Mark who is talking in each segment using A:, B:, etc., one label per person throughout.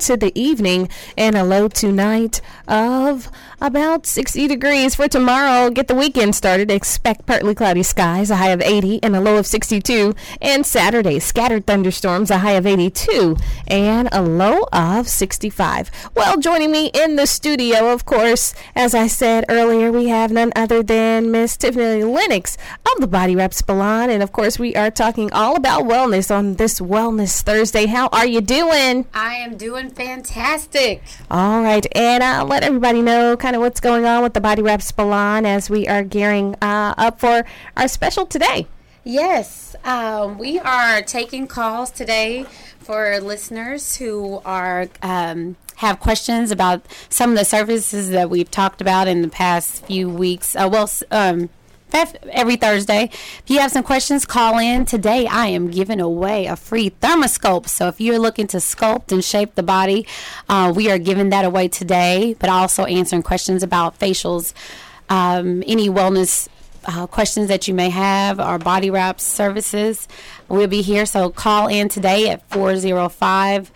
A: to the evening and a low tonight of about 60 degrees for tomorrow. Get the weekend started. Expect partly cloudy skies, a high of 80 and a low of 62. And Saturday, scattered thunderstorms, a high of 82 and a low of 65. Well, joining me in the studio, of course, as I said earlier, we have none other than Miss Tiffany Lennox of the Body Wrap Salon. And of course, we are talking all about wellness on this Wellness Thursday. How are you doing?
B: I am doing fantastic.
A: All right, and I'll let everybody know kind of what's going on with the Body Wrap Salon as we are gearing uh, up for our special today.
B: Yes, um, we are taking calls today for listeners who are um, have questions about some of the services that we've talked about in the past few weeks. Uh, well, um, every Thursday. If you have some questions, call in. Today, I am giving away a free thermosculpt. So if you're looking to sculpt and shape the body, uh, we are giving that away today, but also answering questions about facials, um, any wellness. Uh, questions that you may have, our body wrap services. We'll be here, so call in today at 405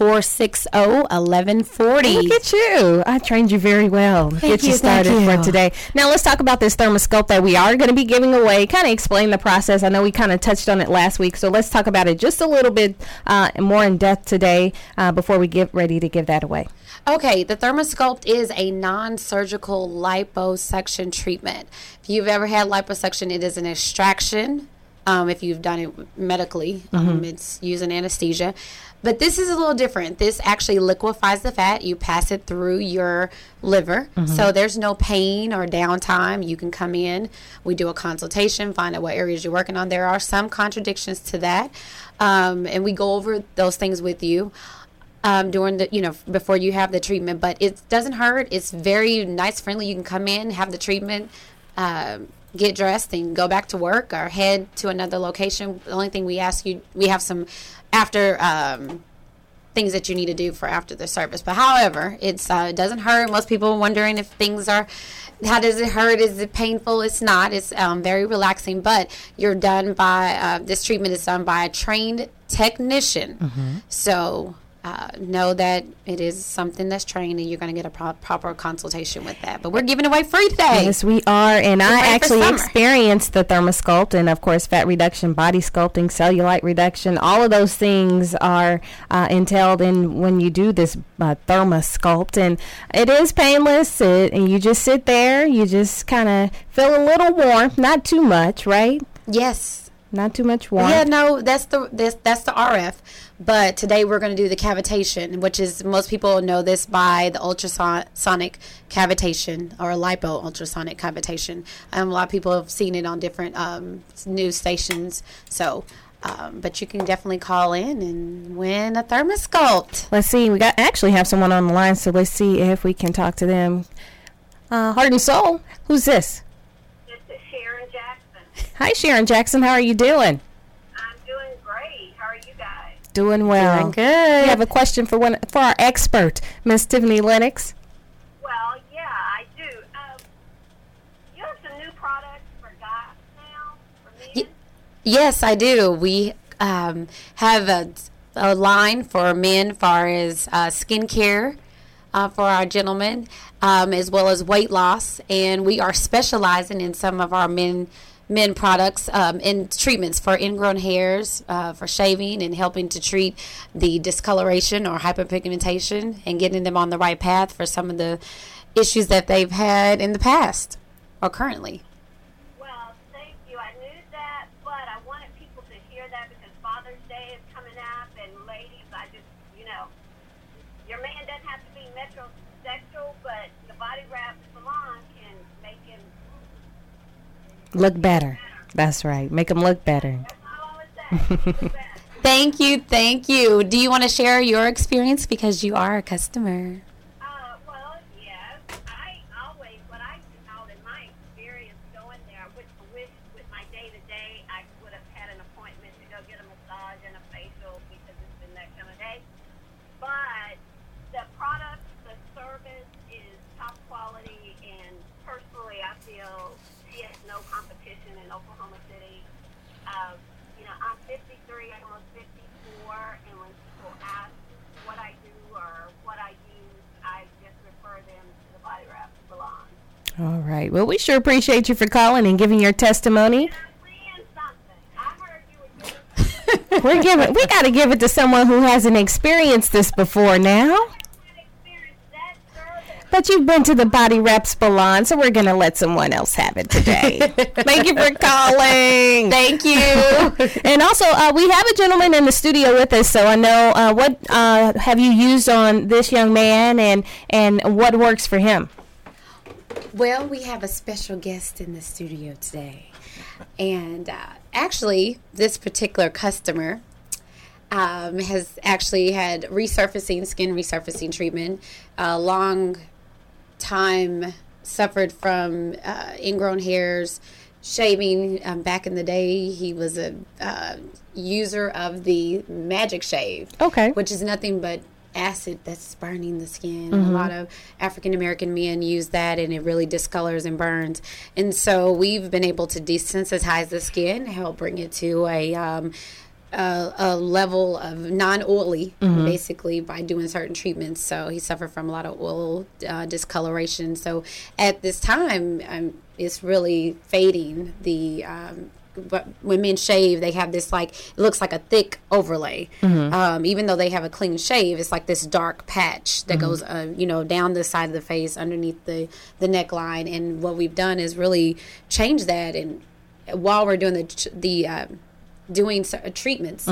B: 460 1140.
A: Look at you. I trained you very well.
B: Thank
A: Get you,
B: you,
A: started
B: you.
A: for today. Now, let's talk about this thermosculpt that we are going to be giving away. Kind of explain the process. I know we kind of touched on it last week, so let's talk about it just a little bit uh, more in depth today uh, before we get ready to give that away.
B: Okay, the thermosculpt is a non-surgical liposuction treatment. If you've ever had liposuction, it is an extraction. Um, if you've done it medically, um, it's using anesthesia. But this is a little different. This actually liquefies the fat. You pass it through your liver. So there's no pain or downtime. You can come in. We do a consultation, find out what areas you're working on. There are some contradictions to that. Um, and we go over those things with you um, during the you know before you have the treatment but it doesn't hurt it's very nice friendly you can come in have the treatment um, get dressed and go back to work or head to another location the only thing we ask you we have some after um, things that you need to do for after the service. But however it's uh, it doesn't hurt. Most people are wondering if things are how does it hurt? Is it painful? It's not. It's um, very relaxing. But you're done by uh, this treatment is done by a trained technician. So uh, know that it is something that's trained and you're going to get a pro- proper consultation with that but we're giving away free today
A: Yes, we are. And I
B: ready for
A: actually experienced the thermosculpt and, of course, fat reduction, body sculpting, cellulite reduction. All of those things are uh, entailed in when you do this uh, thermosculpt. And it is painless. It, and you just sit there. You just kind of feel a little warmth, not too much, right?
B: yes
A: Not too much warmth.
B: Yeah, no, that's the this, that's the RF. But today we're going to do the cavitation, which is most people know this by the ultrasonic cavitation or lipo ultrasonic cavitation. Um, a lot of people have seen it on different um, news stations. So, um, but you can definitely call in and win a thermosculpt.
A: Let's see. We got actually have someone on the line, so let's see if we can talk to them. Uh, Heart and Soul. Who's this?
C: This is Sharon Jackson.
A: Hi, Sharon Jackson. How are you doing?
C: I'm doing great. How are you guys?
A: Doing well.
B: Doing good.
A: We have a question for one for our expert, Miss Tiffany Lennox.
C: Well, yeah, I do. Um, you have some new products for guys now, for men?
B: Ye- Yes, I do. We um, have a, a line for men, far as uh, skincare uh, for our gentlemen, um, as well as weight loss, and we are specializing in some of our men men products um, and treatments for ingrown hairs, uh, for shaving, and helping to treat the discoloration or hyperpigmentation, and getting them on the right path for some of the issues that they've had in the past or currently.
C: Well, thank you. I knew that, but I wanted people to hear that because Father's Day is coming up, and ladies, I just, you know, your man doesn't have to be metrosexual, but the body wrap salon can make him.
A: Look better. That's right. Make them look better.
C: That's all I was saying. Look better.
B: Thank you, thank you. Do you want to share your experience because you are a customer?
C: Uh, well, yes. I always, what I found in my experience going there, I wish, wish with my day to day, I would have had an appointment to go get a massage and a facial because it's been kind of day. But the product, the service is top quality, and personally, I feel she has no competition in Oklahoma City. Um, you know, I'm 53, I'm almost 54, and when people ask what I do or what I use, I just refer them to the Body Wrap Salon.
A: All right. Well, we sure appreciate you for calling and giving your testimony.
C: We're
A: giving. We got to give it to someone who hasn't experienced this before now. But you've been to the Body Wrap Salon, so we're gonna let someone else have it today. Thank you for calling.
B: Thank you.
A: And also, uh, we have a gentleman in the studio with us, so I know uh, what uh, have you used on this young man, and and what works for him.
B: Well, we have a special guest in the studio today. And uh, actually, this particular customer um, has actually had resurfacing, skin resurfacing treatment, a long time suffered from uh, ingrown hairs, shaving. Um, back in the day, he was a uh, user of the Magic Shave
A: Okay.
B: which is nothing but acid that's burning the skin. A lot of African American men use that and it really discolors and burns. And so we've been able to desensitize the skin, help bring it to a um, a, a level of non-oily, basically by doing certain treatments. So he suffered from a lot of oil uh, discoloration. So at this time, um, it's really fading. The um, but when men shave, they have this like it looks like a thick overlay. Um, even though they have a clean shave, it's like this dark patch that goes, uh, you know, down the side of the face, underneath the the neckline. And what we've done is really change that. And while we're doing the the uh, doing s- treatments,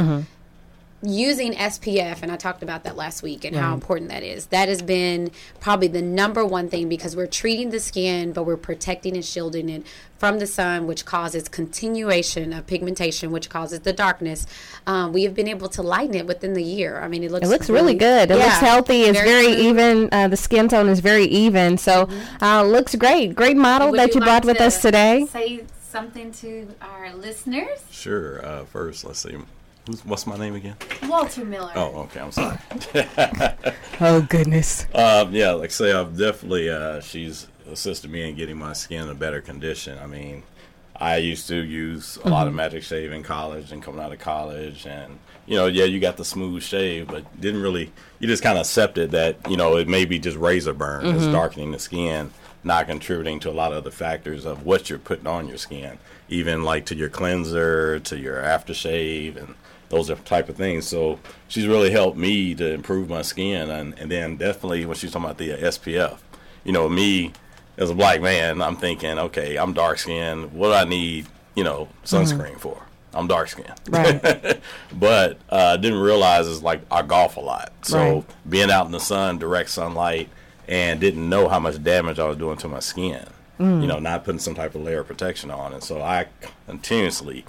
B: using SPF, and I talked about that last week and how important that is. That has been probably the number one thing because we're treating the skin, but we're protecting and shielding it from the sun, which causes continuation of pigmentation, which causes the darkness. Um, we have been able to lighten it within the year. I mean, it looks
A: It looks really good. It looks healthy. It's very,
B: smooth.
A: even. Uh, the skin tone is very even. So, uh, looks great. Great model
D: Would
A: that you
D: like
A: brought with us today.
D: Say something to our listeners.
E: Sure. Uh, first, let's see. Who's, what's my name again?
D: Walter Miller.
E: Oh, okay. I'm sorry.
A: Oh goodness.
E: Um, yeah, like I say, I've definitely uh, she's assisted me in getting my skin in a better condition. I mean, I used to use a lot of Magic Shave in college and coming out of college, and you know, yeah, you got the smooth shave, but didn't really. You just kind of accepted that you know it may be just razor burn, it's darkening the skin, not contributing to a lot of the factors of what you're putting on your skin, even like to your cleanser, to your aftershave, and those are type of things. So she's really helped me to improve my skin, and, and then definitely when she's talking about the uh, SPF, you know, me as a black man, I'm thinking, okay, I'm dark skinned. What do I need, you know, sunscreen for? I'm dark skinned.
A: Right.
E: but uh, didn't realize is like I golf a lot. So
A: Right.
E: being out in the sun, direct sunlight, and didn't know how much damage I was doing to my skin.
A: Mm.
E: You know, not putting some type of layer of protection on And So I continuously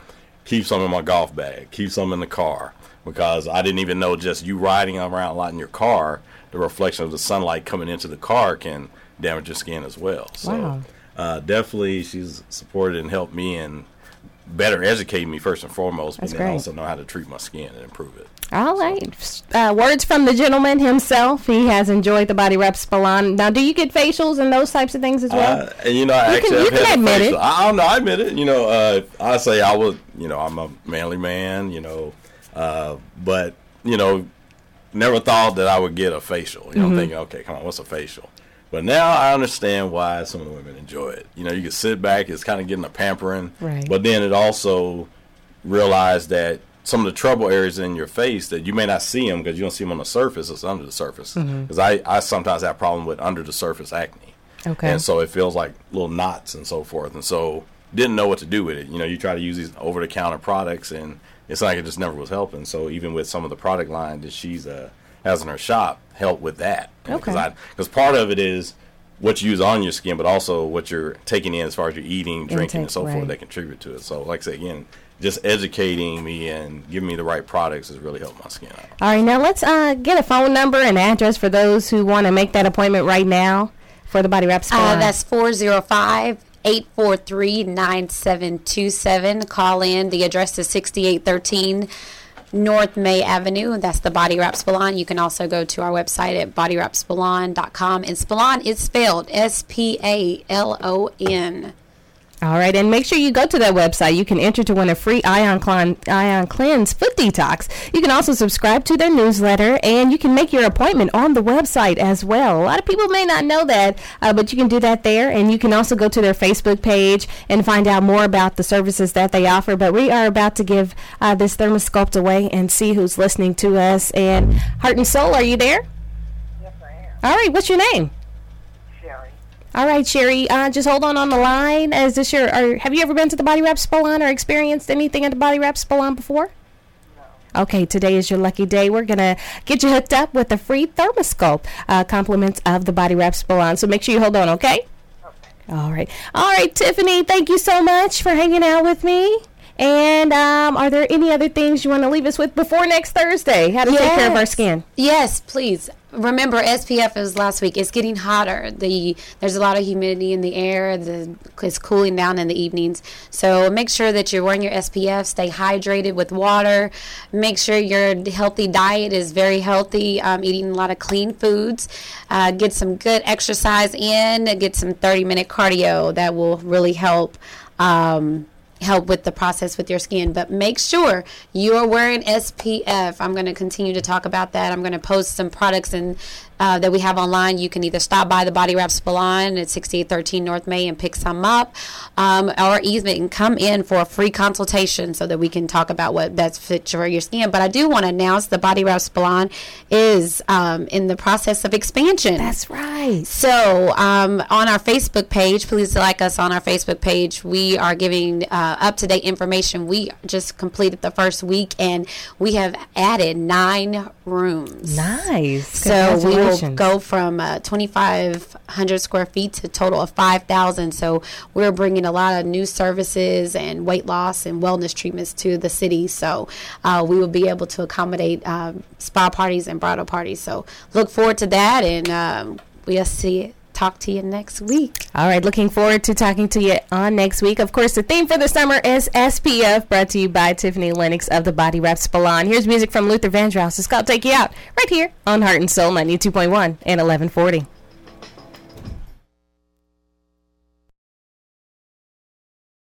E: keep some in my golf bag, keep some in the car because I didn't even know just you riding around a lot in your car, the reflection of the sunlight coming into the car can damage your skin as well. So
A: Wow.
E: uh, definitely she's supported and helped me and better educate me first and foremost,
A: That's
E: but then
A: great.
E: also know how to treat my skin and improve it.
A: All right. Uh, words from the gentleman himself. He has enjoyed the Body Wrap Salon. Now, do you get facials and those types of things as well?
E: Uh, you know, I
A: You can- you can admit
E: facial.
A: it.
E: I don't know. I admit it. You know, uh, I say I was. You know, I'm a manly man. You know, uh, but you know, never thought that I would get a facial. You know,
A: Mm-hmm.
E: I'm thinking, okay, come on, what's a facial? But now I understand why some of the women enjoy it. You know, you can sit back. It's kind of getting a pampering.
A: Right.
E: But then it also realize that some of the trouble areas in your face that you may not see them because you don't see them on the surface. It's under the surface.
A: Mm-hmm.
E: Because I, I sometimes have problem with under the surface acne.
A: Okay.
E: And so it feels like little knots and so forth. And so didn't know what to do with it. You know, you try to use these over the counter products and it's like it just never was helping. So even with some of the product line that she's uh, has in her shop, help with that. Because
A: Okay.
E: because part of it is what you use on your skin, but also what you're taking in as far as your eating, drinking, and so
A: right.
E: forth that contribute to it. So like I say again, just educating me and giving me the right products has really helped my skin out.
A: All right. Now, let's uh, get a phone number and address for those who want to make that appointment right now for the Body Wrap
B: Uh,
A: Salon.
B: that's 405 843 9727. Call in. The address is 6813 North May Avenue. That's the Body Wrap Salon. You can also go to our website at bodywrapsalon.com. And Spalon is spelled S P A L O N.
A: All right, and make sure you go to that website. You can enter to win a free Ion, Clean, Ion Cleanse foot detox. You can also subscribe to their newsletter, and you can make your appointment on the website as well. A lot of people may not know that, uh, but you can do that there, and you can also go to their Facebook page and find out more about the services that they offer. But we are about to give uh, this Thermosculpt away and see who's listening to us. And Heart and Soul, are you there?
F: Yes, I am.
A: All right, what's your name? All right, Sherry. Uh, just hold on on the line. Is this your? Or have you ever been to the Body Wrap Salon or experienced anything at the Body Wrap Salon before? No. Okay, today is your lucky day. We're gonna get you hooked up with a free thermosculpt, uh, compliments of the Body Wrap Salon. So make sure you hold on, okay?
F: Okay.
A: All right, all right, Tiffany. Thank you so much for hanging out with me. And um, are there any other things you want to leave us with before next Thursday? How to take care of our skin?
B: Yes, please. Remember, SPF is last week. It's getting hotter. The there's a lot of humidity in the air. The it's cooling down in the evenings. So make sure that you're wearing your SPF. Stay hydrated with water. Make sure your healthy diet is very healthy. Um, eating a lot of clean foods. Uh, get some good exercise in. Get some 30 minute cardio. That will really help. Um, help with the process with your skin. But make sure you are wearing SPF. I'm going to continue to talk about that. I'm going to post some products and uh, that we have online. You can either stop by the Body Wrap Salon at 6813 North May and pick some up, um, or even come in for a free consultation so that we can talk about what best fits for your skin. But I do want to announce the Body Wrap Salon is um, in the process of expansion.
A: That's right.
B: So, um, on our Facebook page, please like us on our Facebook page. We are giving uh, up to date information. We just completed the first week and we have added nine rooms.
A: Nice.
B: So, we will go from uh, 2,500 square feet to a total of 5,000. So, we're bringing a lot of new services and weight loss and wellness treatments to the city. So, uh, we will be able to accommodate um, spa parties and bridal parties. So, look forward to that and um, we'll see talk to you next week.
A: All right, looking forward to talking to you on next week. Of course, the theme for the summer is SPF, brought to you by Tiffany Lennox of the Body Wrap Salon. Here's music from Luther Vandross. It's called Take You Out, right here on Heart and Soul 92.1 and 1140.